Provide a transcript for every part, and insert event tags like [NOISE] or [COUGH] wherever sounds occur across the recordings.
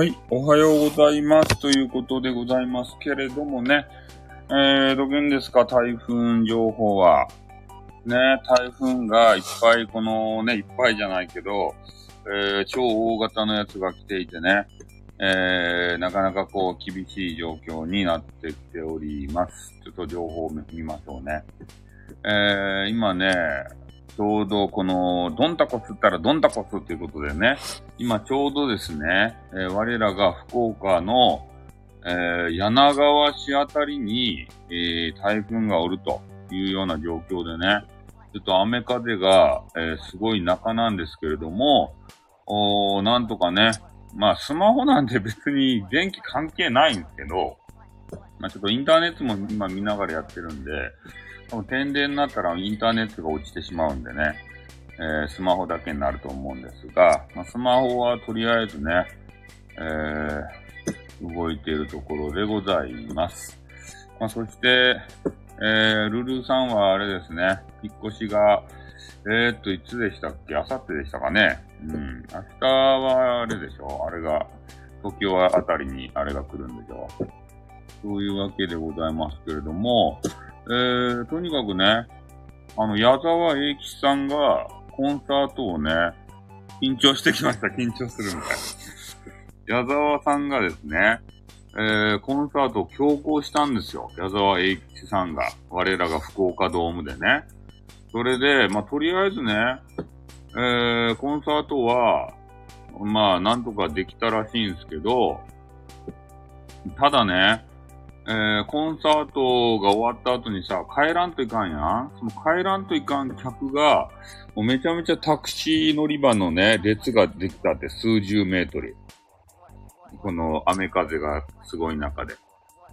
はい、おはようございますということでございますけれどもね、えー、どげんですか、台風情報は。ね、台風がいっぱい、このね、いっぱいじゃないけど、えー、超大型のやつが来ていてね、えー、なかなかこう、厳しい状況になってきております。ちょっと情報を見ましょうね。えー、今ね、ちょうどこの、ドンタコスったらドンタコスっていうことでね、今ちょうどですね、えー、我らが福岡の、えー、柳川市あたりに、えー、台風がおるというような状況でね、ちょっと雨風が、えー、すごい中なんですけれども、おなんとかね、まあスマホなんで別に電気関係ないんですけど、まあちょっとインターネットも今見ながらやってるんで、停電になったらインターネットが落ちてしまうんでね、えー、スマホだけになると思うんですが、まあ、スマホはとりあえずね、えー、動いているところでございます。まあ、そして、えー、ルルーさんはあれですね、引っ越しが、えー、っと、いつでしたっけ？あさってでしたかね？うん。明日はあれでしょ？あれが、東京あたりにあれが来るんでしょ？そういうわけでございますけれども、えー、とにかくね、あの、矢沢永吉さんがコンサートをね、緊張してきました。[LAUGHS] 緊張するみたい。矢沢さんがですね、えー、コンサートを強行したんですよ。矢沢永吉さんが。我らが福岡ドームでね。それで、まあ、とりあえずね、えー、コンサートは、まあ、なんとかできたらしいんですけど、ただね、えー、コンサートが終わった後にさ、帰らんといかんやんその帰らんといかん客が、もうめちゃめちゃタクシー乗り場のね、列ができたって数十メートル。この雨風がすごい中で。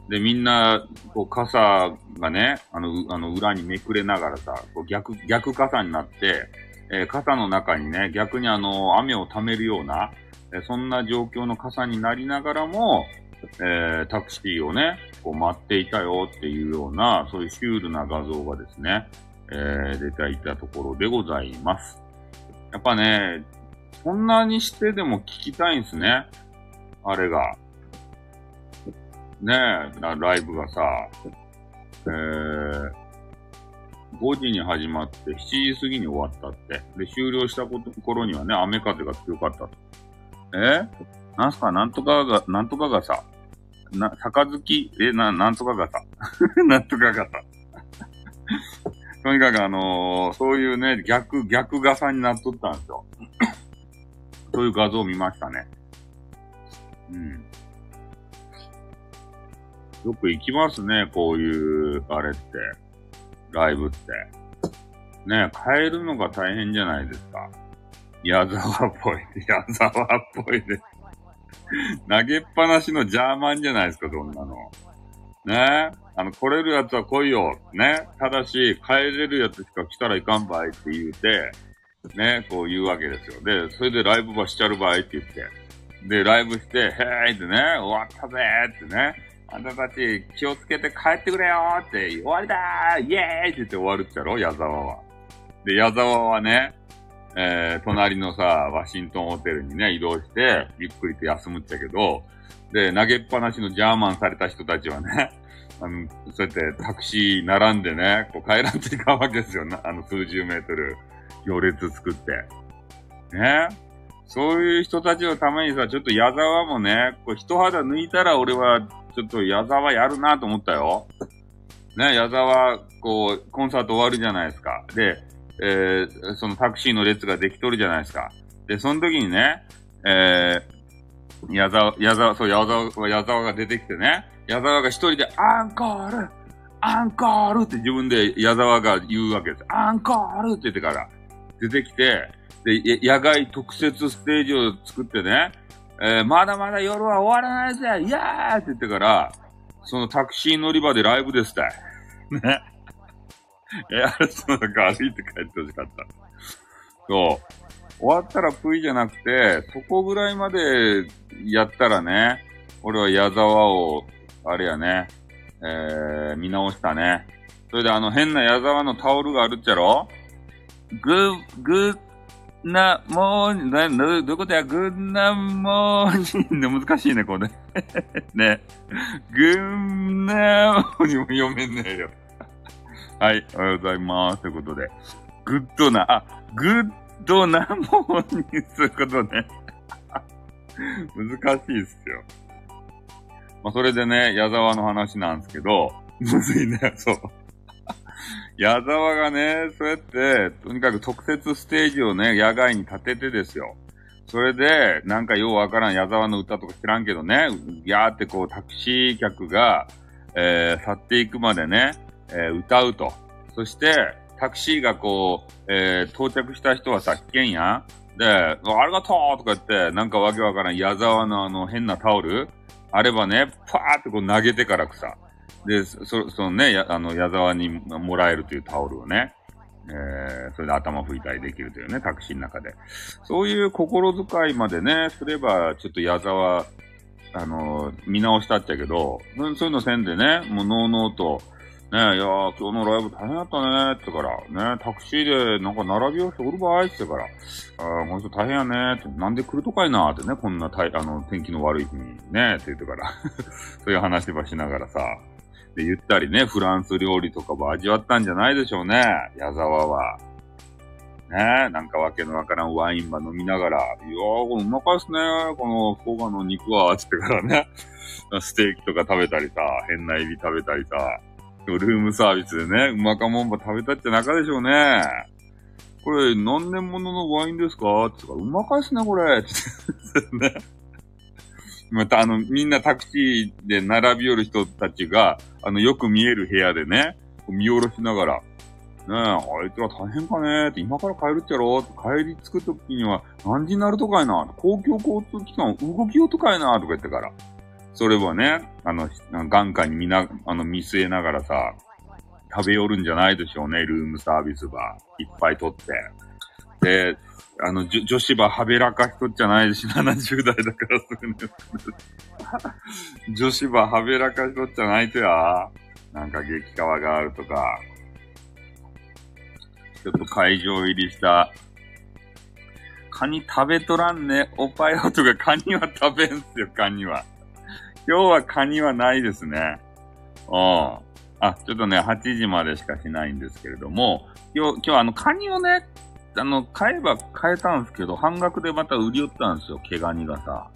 で、みんな、こう、傘がね、あの、あの、裏にめくれながらさ、こう逆、逆傘になって、えー、傘の中にね、逆にあの、雨を溜めるような、えー、そんな状況の傘になりながらも、えー、タクシーをね、こう待っていたよっていうような、そういうシュールな画像がですね、えー、出ていたところでございます。やっぱね、そんなにしてでも聞きたいんですね。あれが。ねえ、ライブがさ、えー、5時に始まって7時過ぎに終わったって。で、終了したこと頃にはね、雨風が強かったと。えなんすか、なんとかが、なんとかがさ、な、杯、え、な、なんとかがさ、[LAUGHS] なんとかがさ。とにかくあのー、そういうね、逆、逆傘になっとったんですよ。[COUGHS] そういう画像を見ましたね。うん。よく行きますね、こういう、あれって。ライブって。ね、変えるのが大変じゃないですか。矢沢っぽい。矢沢っぽいです。投げっぱなしのジャーマンじゃないですか、そんなの。ねあの、来れるやつは来いよ。ねただし、帰れるやつしか来たらいかんばいって言うて、ねこう言うわけですよ。で、それでライブばしちゃる場合って言って。で、ライブして、へーってね、終わったぜーってね。あんたたち気をつけて帰ってくれよーって、終わりだーイェーイって言って終わるっちゃろ矢沢は。で、矢沢はね、えー、隣のさ、ワシントンホテルにね、移動して、ゆっくりと休むっちゃけど、で、投げっぱなしのジャーマンされた人たちはね、[LAUGHS] あの、そうやってタクシー並んでね、こう帰らんといかんわけですよ。あの、数十メートル行列作って。ねそういう人たちのためにさ、ちょっと矢沢もね、こう一肌抜いたら俺は、ちょっと矢沢やるなと思ったよ。ね、矢沢、こう、コンサート終わるじゃないですか。で、えー、そのタクシーの列ができとるじゃないですか。で、その時にね、えー、矢沢、矢沢、そう、矢沢、矢沢が出てきてね、矢沢が一人で、アンコールアンコールって自分で矢沢が言うわけです。アンコールって言ってから、出てきて、で、野外特設ステージを作ってね、えー、まだまだ夜は終わらないぜイエーって言ってから、そのタクシー乗り場でライブですって。ね。え、あれそうなんか歩いて帰ってほしかった。そう。終わったらプイじゃなくて、そこぐらいまでやったらね、俺は矢沢を、あれやね、えー、見直したね。それであの変な矢沢のタオルがあるっちゃろ？グー、グー、なもーに、な、どういうことや、グンナモーニン難しいね、これ。[LAUGHS] ね。 Good morning も読めんねえよ。はい、おはようございます。ということで。グッドな、あ、グッドなモーニングいうことね。[LAUGHS] 難しいっすよ。まあ、それでね、矢沢の話なんですけど、[LAUGHS] むずいね、そう。[LAUGHS] 矢沢がね、そうやって、とにかく特設ステージをね、野外に立ててですよ。それで、なんかようわからん矢沢の歌とか知らんけどね、やーってこうタクシー客が、えー、去っていくまでね、えー、歌うと。そして、タクシーがこう、えー、到着した人はさ、危険やん。で、ありがとうとか言って、なんかわけわからん矢沢のあの変なタオルあればね、パーってこう投げてからさ。で、そ、そのね、あの、矢沢にもらえるというタオルをね、えー、それで頭拭いたりできるというね、タクシーの中で。そういう心遣いまでね、すれば、ちょっと矢沢、あの、見直したっちゃけど、そういうのせんでね、もうのうのうと、ねえ、いや今日のライブ大変だったねってから、ねタクシーでなんか並びをしておる場合ってから、あこの人大変やねって、なんで来るとかいなってね、こんなたいあの天気の悪い日にねって言ってから [LAUGHS] そういう話ばしながらさ、で、言ったりね、フランス料理とかも味わったんじゃないでしょうね、矢沢は。ねえなんかわけのわからんワインば飲みながら、いやー、これうまかいっすね、このフォガの肉は、つってからね、[LAUGHS] ステーキとか食べたりさ、変なエビ食べたりさ、ルームサービスでね、うまかもんば食べたって中でしょうね。これ、何年もののワインですか？って言うから、うまかいっすね、これ。っ [LAUGHS] てね。また、あの、みんなタクシーで並び寄る人たちが、あの、よく見える部屋でね、見下ろしながら、ねえ、あいつら大変かねって、今から帰るっちゃろ帰り着くときには何時になるとかいな公共交通機関動きよとかいなとか言ってから。それはね、あの、眼下に見な、あの、見据えながらさ、食べよるんじゃないでしょうね、ルームサービスば。いっぱい取って。で、あの、女子ばはべらかしとっちゃないし、70代だからすぐね。女子ばはべらかしとっちゃないとや。なんか激川があるとか。ちょっと会場入りした。カニ食べとらんね。おっぱいよとかカニは食べんすよ、カニは。今日はカニはないですね。うん。あ、ちょっとね、8時までしかしないんですけれども、今日、今日あの、カニをね、あの、買えば買えたんですけど、半額でまた売り寄ったんですよ、毛ガニがさ。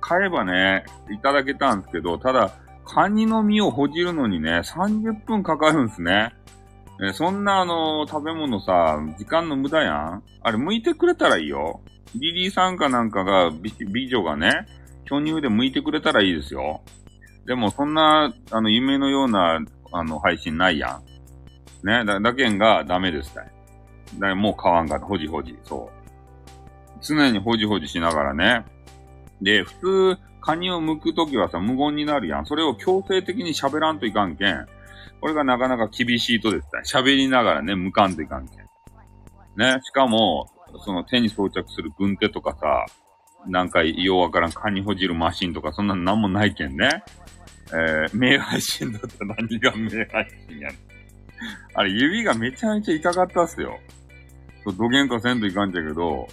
買えばね、いただけたんですけど、ただ、カニの身をほじるのにね、30分かかるんですね。えそんなあの、食べ物さ、時間の無駄やんあれ、剥いてくれたらいいよ。リリーさんかなんかが、美女がね、巨乳で向いてくれたらいいですよ。でも、そんな、あの、夢のような、あの、配信ないやん。ね、だ、だけんがダメですね。だもう買わんかほじほじ、そう。常にほじほじしながらね。で、普通、カニを剥くときはさ、無言になるやん。それを強制的に喋らんといかんけん。これがなかなか厳しいとですね、喋りながらね、剥かんといかんけん。ね、しかも、その手に装着する軍手とかさ、なんか、ようわからん、カニほじるマシンとか、そんなのなんもないけんね。えー、名配信だったら何が名配信やねん。あれ、指がめちゃめちゃ痛かったっすよ。そう、土幻化せんといかんじゃけど、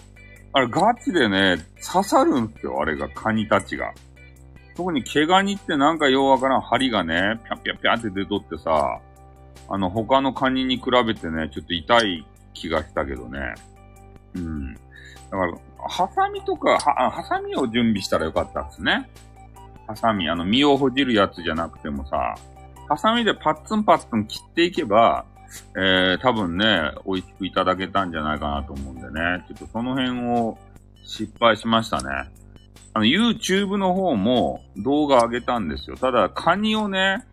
あれ、ガチでね、刺さるんすよ、あれが、カニたちが。特に毛ガニってなんかようわからん針がね、ぴゃぴゃぴゃって出とってさ、あの、他のカニに比べてね、ちょっと痛い気がしたけどね。うん。だから、ハサミとか、は、ハサミを準備したらよかったですね。ハサミ、あの、身をほじるやつじゃなくてもさ、ハサミでパッツンパッツン切っていけば、えー、多分ね、美味しくいただけたんじゃないかなと思うんでね。ちょっとその辺を失敗しましたね。あの、YouTube の方も動画上げたんですよ。ただ、カニをね、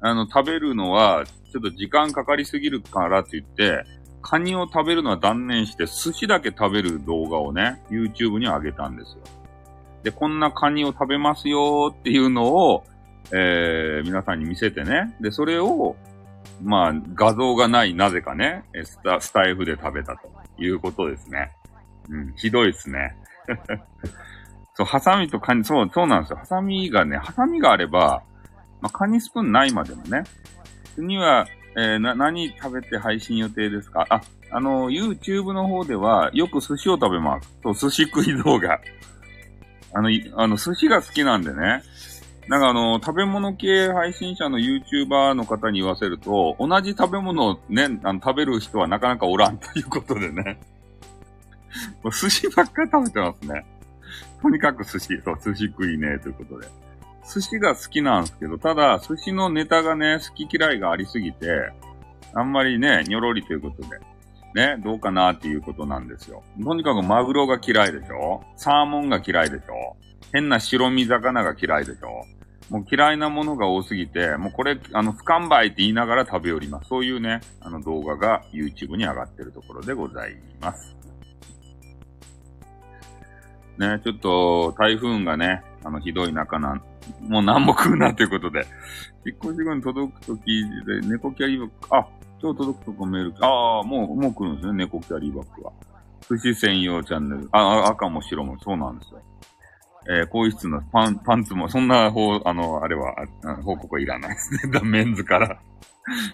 あの、食べるのは、ちょっと時間かかりすぎるからって言って、カニを食べるのは断念して、寿司だけ食べる動画をね、YouTube に上げたんですよ。で、こんなカニを食べますよっていうのを、えー、皆さんに見せてね。で、それを、まあ、画像がない、なぜかね、スタ、スタイフで食べたということですね。うん、ひどいですね。[LAUGHS] そう、ハサミとカニ、そう、そうなんですよ。ハサミがね、ハサミがあれば、まあ、カニスプーンないまでもね。次は、えー、な、何食べて配信予定ですか？あ、あの、YouTube の方ではよく寿司を食べます。そう、寿司食い動画。あの、あの、寿司が好きなんでね。なんかあの、食べ物系配信者の YouTuber の方に言わせると、同じ食べ物をね、あの食べる人はなかなかおらんということでね。[LAUGHS] 寿司ばっかり食べてますね。とにかく寿司、そう、寿司食いね、ということで。寿司が好きなんですけど、ただ、寿司のネタがね、好き嫌いがありすぎて、あんまりね、にょろりということで、ね、どうかなっていうことなんですよ。とにかくマグロが嫌いでしょ？サーモンが嫌いでしょ？変な白身魚が嫌いでしょ？もう嫌いなものが多すぎて、もうこれ、あの、不完売って言いながら食べよります。そういうね、あの動画が YouTube に上がってるところでございます。ね、ちょっと台風がね、あの、ひどい中なん、もう何も食うなということで、引っ越し後に届くときで、猫キャリーバッグ、あ、今日届くとこメール、ああ、もう、もう来るんですね、猫キャリーバッグは。寿司専用チャンネル、あ、赤も白も、そうなんですよ。えー、更衣室のパン、パンツも、そんな、ほう、あの、あれは、報告はいらないですね。[LAUGHS] メンズから、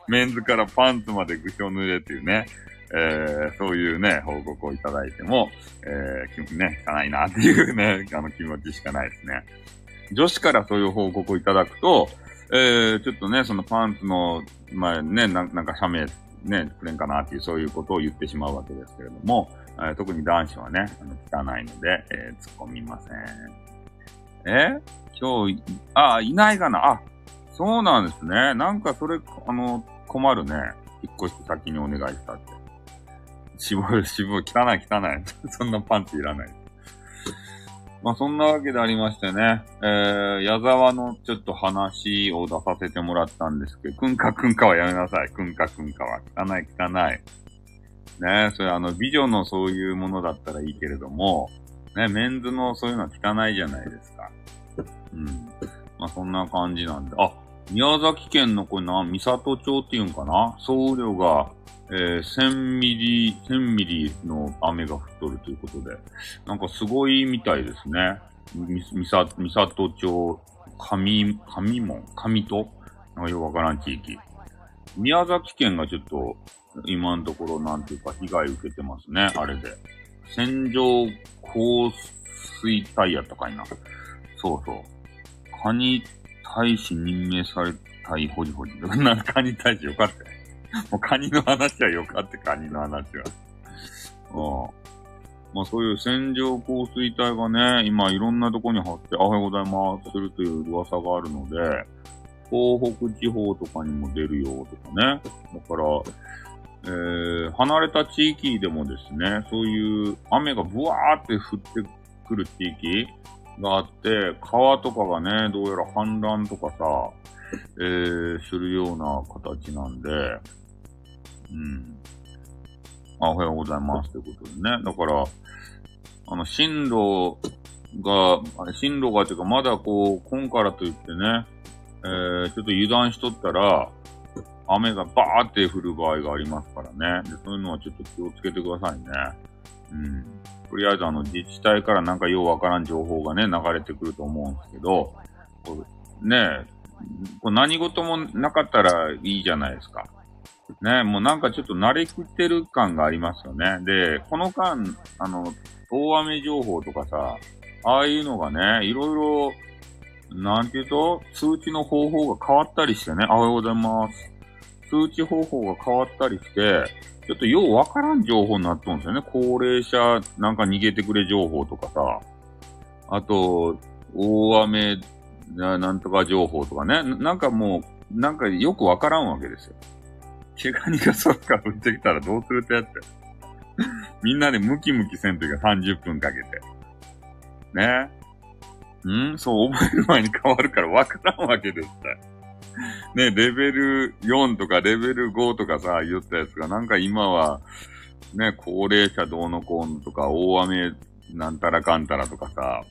メンズからパンツまで具象濡れっていうね、えー、そういうね、報告をいただいても、えー、ね、しかないなっていうね、[LAUGHS] あの気持ちしかないですね。女子からそういう報告をいただくと、えー、ちょっとね、そのパンツの、まね、ななんか写メ、ね、くれんかなっていう、そういうことを言ってしまうわけですけれども、えー、特に男子はね、あの汚いので、えー、突っ込みません。え今日、あ、いないかなあ、そうなんですね。なんかそれ、あの、困るね。引っ越して先にお願いしたって。絞る、絞る、汚い汚い。[LAUGHS] そんなパンツいらない。まあそんなわけでありましてね、えー、矢沢のちょっと話を出させてもらったんですけど、くんかくんかはやめなさい。くんかくんかは。汚い汚い。ねそれあの、美女のそういうものだったらいいけれども、ね、メンズのそういうのは汚いじゃないですか。うん。まあ、そんな感じなんで。あ、宮崎県のこれな、三郷町っていうんかな？総雨量が、えー、1000ミリ、1000ミリの雨が降っとるということで、なんかすごいみたいですね。み、みさ、三郷町、上、上門？上戸なんかよくわからん地域。宮崎県がちょっと、今のところなんていうか被害受けてますね、あれで。線状降水帯やったかいな。そうそう。カニ大使任命されたいほじほじ。[LAUGHS] な、カニ大使よかった。もうカニの話はよかった、カニの話は。うん。まあそういう線状降水帯がね、今いろんなとこに張って、おはようございますするという噂があるので、東北地方とかにも出るよとかね。だから、えー、離れた地域でもですね、そういう雨がブワーって降ってくる地域があって、川とかがね、どうやら氾濫とかさ、えー、するような形なんで、うん。あ、おはようございます。ということでね。だから、あの、進路が、あれ進路がというか、まだこう、今からといってね、えー、ちょっと油断しとったら、雨がバーって降る場合がありますからね。で、そういうのはちょっと気をつけてくださいね。うん。とりあえずあの自治体からなんかようわからん情報がね、流れてくると思うんですけど、こうねこ何事もなかったらいいじゃないですか。ねもうなんかちょっと慣れきってる感がありますよね。で、この間、あの、大雨情報とかさ、ああいうのがね、いろいろ、なんていうと、通知の方法が変わったりしてね、おはようございます。通知方法が変わったりして、ちょっとようわからん情報になっとるんですよね。高齢者なんか逃げてくれ情報とかさ、あと、大雨なんとか情報とかね。なんかもう、なんかよくわからんわけですよ。毛ガニが空から降ってきたらどうするってやって。みんなでムキムキせんというか30分かけて。ね。ん？そう、覚える前に変わるからわからんわけですって。ね、レベル4とかレベル5とかさ、言ったやつが、なんか今は、ね、高齢者どうのこうのとか、大雨なんたらかんたらとかさ、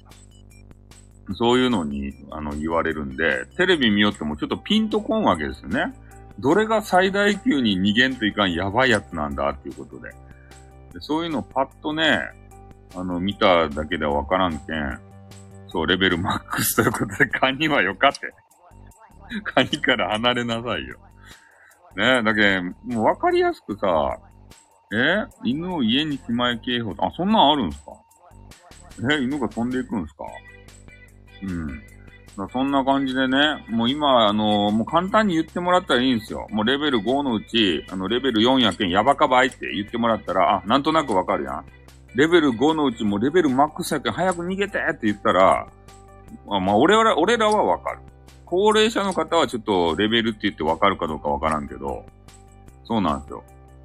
そういうのに、あの、言われるんで、テレビ見よってもちょっとピンとこんわけですよね。どれが最大級に逃げんといかんやばいやつなんだっていうことで。でそういうのパッとね、あの、見ただけではわからんけん、そう、レベルマックスということで、カニはよかって。カニから離れなさいよ。ねえ、だけもうわかりやすくさ、え犬を家にしまい警報。あ、そんなんあるんすか？え犬が飛んでいくんすか？うん。そんな感じでね、もう今、あのもう簡単に言ってもらったらいいんですよ。もうレベル5のうち、あの、レベル4やけん、やばかばいって言ってもらったら、あ、なんとなくわかるやん。レベル5のうち、もレベルマックスやけん、早く逃げてって言ったら、まあ、俺ら、俺らはわかる。高齢者の方はちょっとレベルって言ってわかるかどうかわからんけど、そうなんですよ。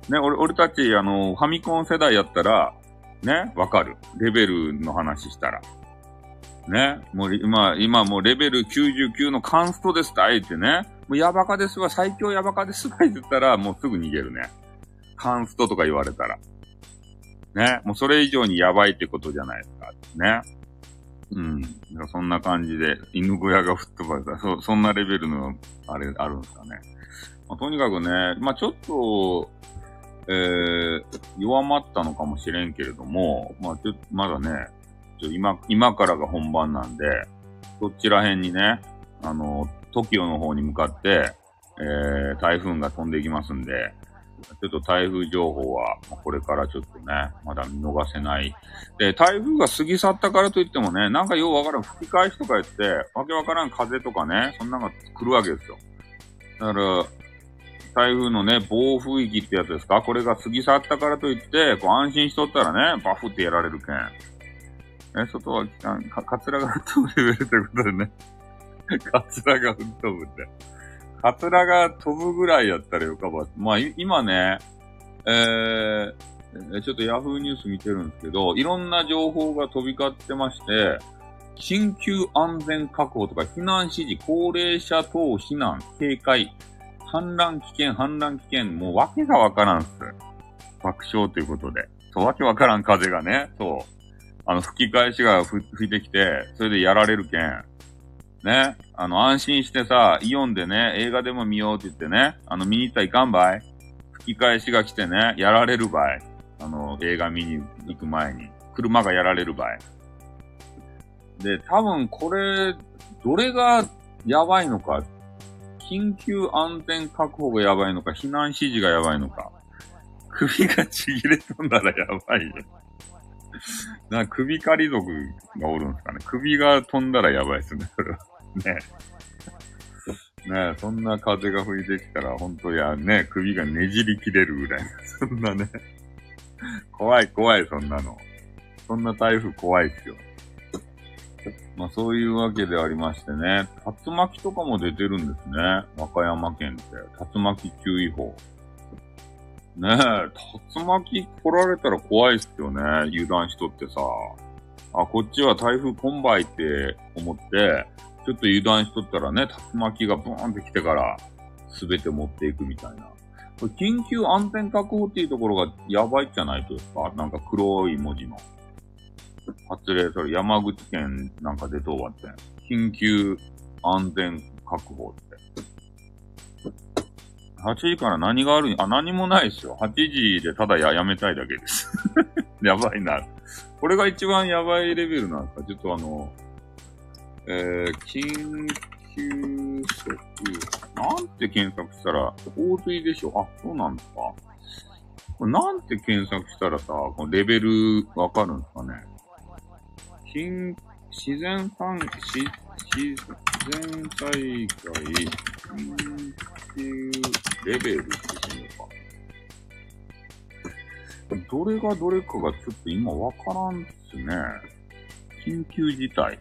ね、俺、俺たち、あの、ファミコン世代やったら、ね、わかる。レベルの話したら。ね。もう今、今もうレベル99のカンストですってあえてね。もうヤバカですわ、最強ヤバカですわ、言ったら、もうすぐ逃げるね。カンストとか言われたら。ね。もうそれ以上にやばいってことじゃないですか。ね。うん。そんな感じで、犬小屋が吹っ飛ばれた。そ、そんなレベルの、あれ、あるんですかね。まあ、とにかくね、まあちょっと、えー、弱まったのかもしれんけれども、まあちょっと、まだね、ちょ今、今からが本番なんで、そちら辺にね、あの、TOKIO の方に向かって、えー、台風が飛んでいきますんで、ちょっと台風情報は、これからちょっとね、まだ見逃せない。で、台風が過ぎ去ったからといってもね、なんかようわからん吹き返しとか言って、わけわからん風とかね、そんなのが来るわけですよ。だから、台風のね、暴風域ってやつですか？これが過ぎ去ったからといって、こう安心しとったらね、バフってやられるけん。え、外は、か、カツラが吹っ飛ぶレベルということでね。[LAUGHS] カツラが吹っ飛ぶって。カツラが飛ぶぐらいやったらよかば。まあ、今ね、えー、ちょっとヤフーニュース見てるんですけど、いろんな情報が飛び交ってまして、緊急安全確保とか避難指示、高齢者等避難、警戒、氾濫危険、氾濫危険、もうわけがわからんっす。爆笑ということで。そう、わけわからん風がね、そう。あの、吹き返しが吹いてきて、それでやられるけん。ね。あの、安心してさ、イオンでね、映画でも見ようって言ってね、あの、見に行ったらいかんばい吹き返しが来てね、やられるばい。あの、映画見に行く前に。車がやられるばい。で、多分これ、どれがやばいのか、緊急安全確保がやばいのか、避難指示がやばいのか、首がちぎれとんだらやばいよ。な、首狩り族がおるんですかね。首が飛んだらやばいですね、それは。ね。ねそんな風が吹いてきたら、本当や、ね、首がねじり切れるぐらい。そんなね。怖い怖い、そんなの。そんな台風怖いっすよ。まあそういうわけでありましてね、竜巻とかも出てるんですね。和歌山県って。竜巻注意報。ねえ、竜巻来られたら怖いっすよね。油断しとってさ。あ、こっちは台風コンバイって思って、ちょっと油断しとったらね、竜巻がブーンって来てから、すべて持っていくみたいな。これ緊急安全確保っていうところがやばいじゃないとですかなんか黒い文字の。発令それ山口県なんか出とうわって。緊急安全確保って。8時から何があるんあ、何もないですよ。8時でただややめたいだけです。[LAUGHS] やばいな。これが一番やばいレベルなんですか？ちょっとあの、えー、緊急食、なんて検索したら、洪水でしょ？あ、そうなんですかこれなんて検索したらさ、このレベルわかるんですかね？緊、自然産、し、自然災害、緊急レベルっていうのか。どれがどれかがちょっと今わからんっすね。緊急事態。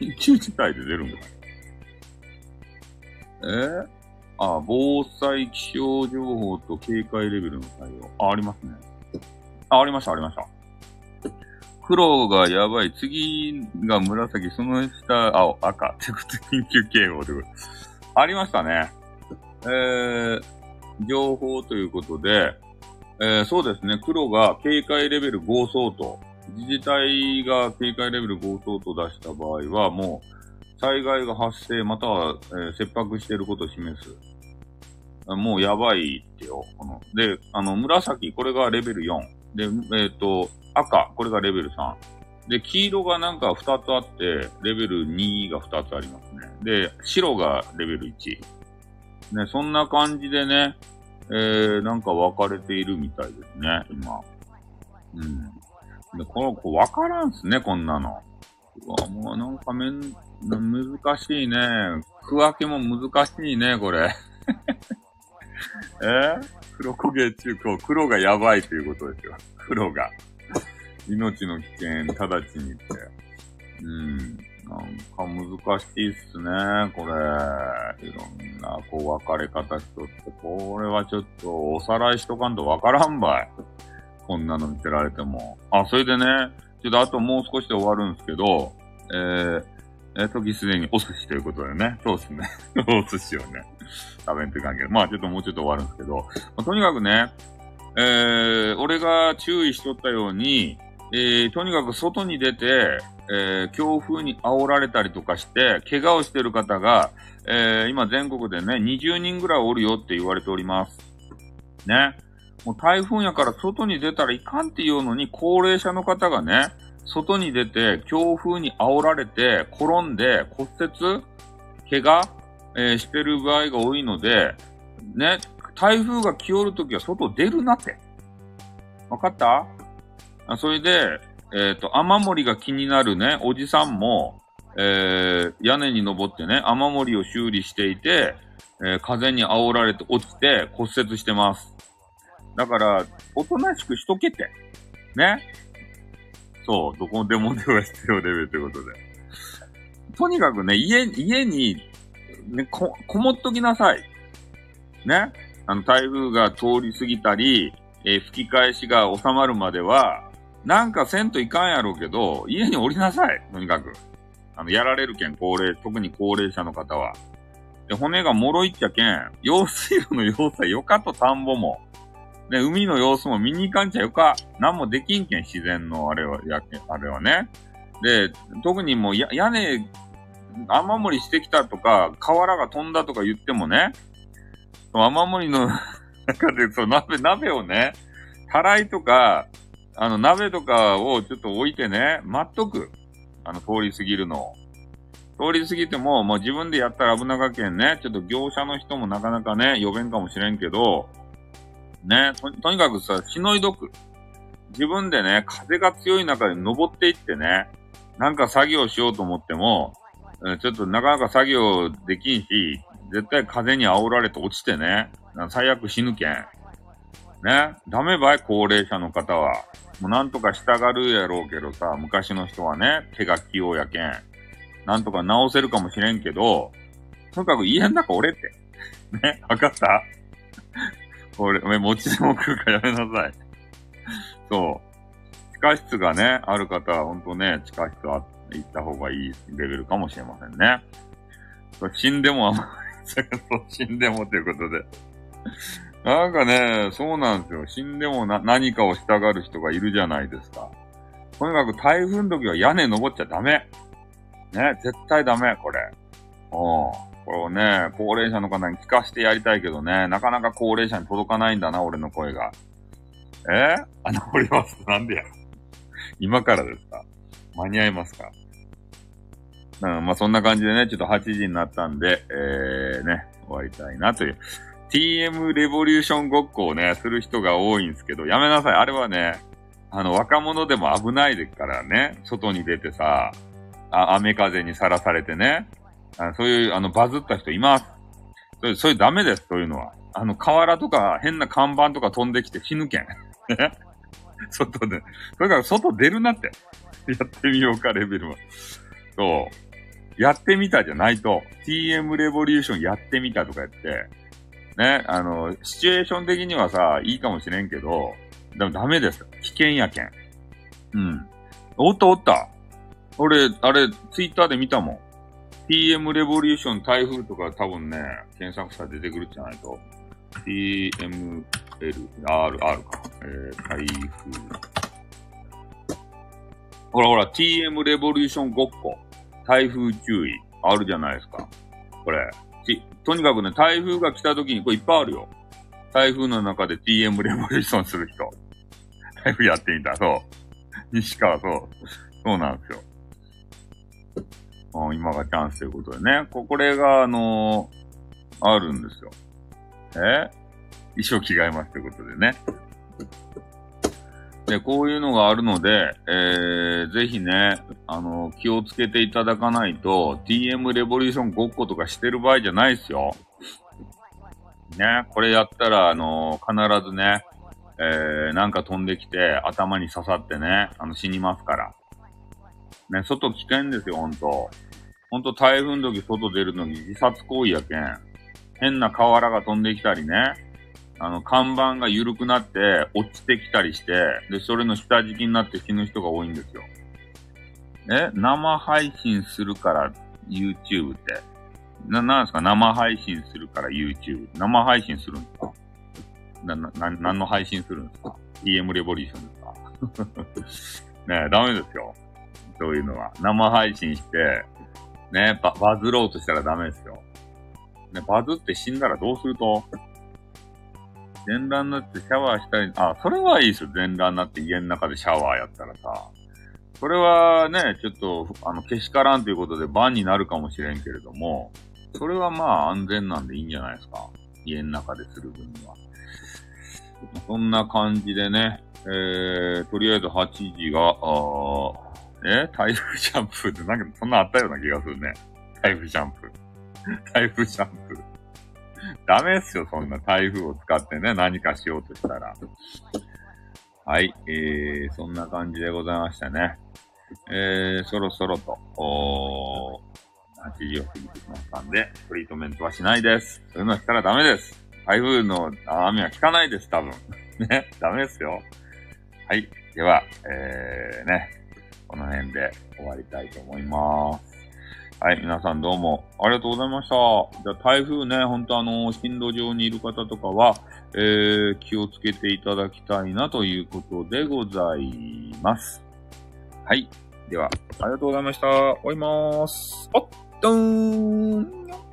緊急事態で出るんかえー、あ、防災気象情報と警戒レベルの対応。あ、ありますね。あ、ありました、ありました。黒がやばい。次が紫。その下、青、赤。ってこと、緊急警報ってこと。ありましたね。えー、情報ということで、えー、そうですね。黒が警戒レベル5相当。自治体が警戒レベル5相当出した場合は、もう、災害が発生、または、えー、切迫していることを示す。もうやばいってよ。こので、あの、紫、これがレベル4。で、えっ、ー、と、赤、これがレベル3。で、黄色がなんか2つあって、レベル2が2つありますね。で、白がレベル1。ね、そんな感じでね、えー、なんか分かれているみたいですね、今。うん。で、この子分からんすね、こんなの。うわ、もうなんかめん、難しいね。区分けも難しいね、これ。[LAUGHS] え？黒焦げ中高、黒がやばいということですよ。黒が。命の危険、直ちにって。うん。なんか難しいっすね、これ。いろんな、こう、分かれ方しとって。これはちょっと、おさらいしとかんとわからんばい。こんなの見せられても。あ、それでね、ちょっとあともう少しで終わるんですけど、えー、えー、時すでにお寿司ということでね。そうですね。[LAUGHS] お寿司をね、食べんといかんけど。まあちょっともうちょっと終わるんですけど、まあ、とにかくね、えー、俺が注意しとったように、えー、とにかく外に出て、えー、強風に煽られたりとかして、怪我をしてる方が、えー、今全国でね、20人ぐらいおるよって言われております。ね。もう台風やから外に出たらいかんっていうのに、高齢者の方がね、外に出て強風に煽られて転んで骨折怪我、えー、してる場合が多いので、ね、台風が来よるときは外出るなって。わかった？あそれで、えっ、ー、と、雨漏りが気になるね、おじさんも、えー、屋根に登ってね、雨漏りを修理していて、えー、風に煽られて落ちて骨折してます。だから、おとなしくしとけて。ね。そう、どこでもでは必要レベルということで。とにかくね、家、家に、ね、こ、こもっときなさい。ね。あの、台風が通り過ぎたり、えー、吹き返しが収まるまでは、なんかせんといかんやろうけど、家に降りなさい。とにかく。あの、やられるけん、高齢、特に高齢者の方は。で、骨が脆いっちゃけん、用水路の様子はよかと田んぼも。で、海の様子も見に行かんちゃよか。なんもできんけん、自然のあれは、やけ、あれはね。で、特にもうや、屋根、雨漏りしてきたとか、瓦が飛んだとか言ってもね、雨漏りの中で、そう、鍋、鍋をね、たらいとか、あの、鍋とかをちょっと置いてね、待っとく。あの、通り過ぎるのを。通り過ぎても、もう自分でやったら危なかけんね、ちょっと業者の人もなかなかね、呼べんかもしれんけど、ね、と、とにかくさ、しのいどく。自分でね、風が強い中で登っていってね、なんか作業しようと思っても、ちょっとなかなか作業できんし、絶対風に煽られて落ちてね、最悪死ぬけん。ね、ダメばい、高齢者の方は。もうなんとか従うやろうけどさ、昔の人はね、手が器用やけん。なんとか直せるかもしれんけど、とにかく家の中俺って。[LAUGHS] ね、わかった？俺、お前餅でも食うかやめなさい。そう。地下室がね、ある方はほんとね、地下室あ行った方がいいレベルかもしれませんね。死んでもあんまり、[LAUGHS] 死んでもということで。なんかね、そうなんですよ。死んでもな、何かをしたがる人がいるじゃないですか。とにかく台風の時は屋根登っちゃダメ。ね、絶対ダメ、これ。うん。これをね、高齢者の方に聞かせてやりたいけどね、なかなか高齢者に届かないんだな、俺の声が。え？ー、あ、残ります。なんでや？今からですか？間に合いますか？うん、まあ、そんな感じでね、ちょっと8時になったんで、えー、ね、終わりたいなという。TM レボリューションごっこをね、する人が多いんですけど、やめなさい。あれはね、あの、若者でも危ないですからね、外に出てさ、あ雨風にさらされてね、あそういう、あの、バズった人います。それ、それダメです、そういうのは。あの、河原とか変な看板とか飛んできて死ぬけん。外で。それから外出るなって。やってみようか、レベルは。そう。やってみたじゃないと。TM レボリューションやってみたとか言って。ね、あの、シチュエーション的にはさ、いいかもしれんけど、でもダメです。危険やけん。うん。おったおった。俺、あれ、ツイッターで見たもん。TM レボリューション台風とか多分ね、検索したら出てくるじゃないと。TML、R、R か。えー、台風。ほらほら、TM レボリューションごっこ。台風注意。あるじゃないですか。これ。とにかくね、台風が来た時に、これいっぱいあるよ。台風の中で TM レボリューションする人。[LAUGHS] 台風やってみた。そう。西川、そう。そうなんですよ。今がチャンスということでね。こ、これが、あのー、あるんですよ。え？衣装着替えますということでね。で、こういうのがあるので、えー、ぜひね、あの、気をつけていただかないと、TM レボリューションごっことかしてる場合じゃないですよ。ね、これやったら、あの、必ずね、えー、なんか飛んできて、頭に刺さってね、あの、死にますから。ね、外危険ですよ、ほんと。ほんと台風の時外出るのに自殺行為やけん。変な瓦が飛んできたりね、あの、看板が緩くなって落ちてきたりして、で、それの下敷きになって死ぬ人が多いんですよ。え生配信するから YouTube って。な、なんですか？生配信するから YouTube。生配信するんですか？な、な、何の配信するんですか ?TM レボリューションですか？[LAUGHS] ねえ、ダメですよ。そういうのは。生配信して、ねバ、バズろうとしたらダメですよ。ね、バズって死んだらどうすると？全裸になってシャワーしたり、あ、それはいいですよ。全裸になって家の中でシャワーやったらさ。それはね、ちょっと、あの、けしからんということでバンになるかもしれんけれども、それはまあ安全なんでいいんじゃないですか。家の中でする分には。そんな感じでね、えー、とりあえず8時が、あえ？台風シャンプーってなんかそんなあったような気がするね。台風シャンプー。台風シャンプー。[LAUGHS] ダメっすよ、そんな台風を使ってね、何かしようとしたら。はい、えー、そんな感じでございましたね。えー、そろそろと、お8時を過ぎてきましたんで、トリートメントはしないです。そういうのはしたらダメです。台風の雨は効かないです、多分。[LAUGHS] ね、ダメですよ。はい。では、えー、ね、この辺で終わりたいと思います。はい、皆さんどうもありがとうございました。じゃあ台風ね、ほんとあの、進路上にいる方とかは、えー、気をつけていただきたいなということでございます。はい。では、ありがとうございました。終わりまーす。おっとーん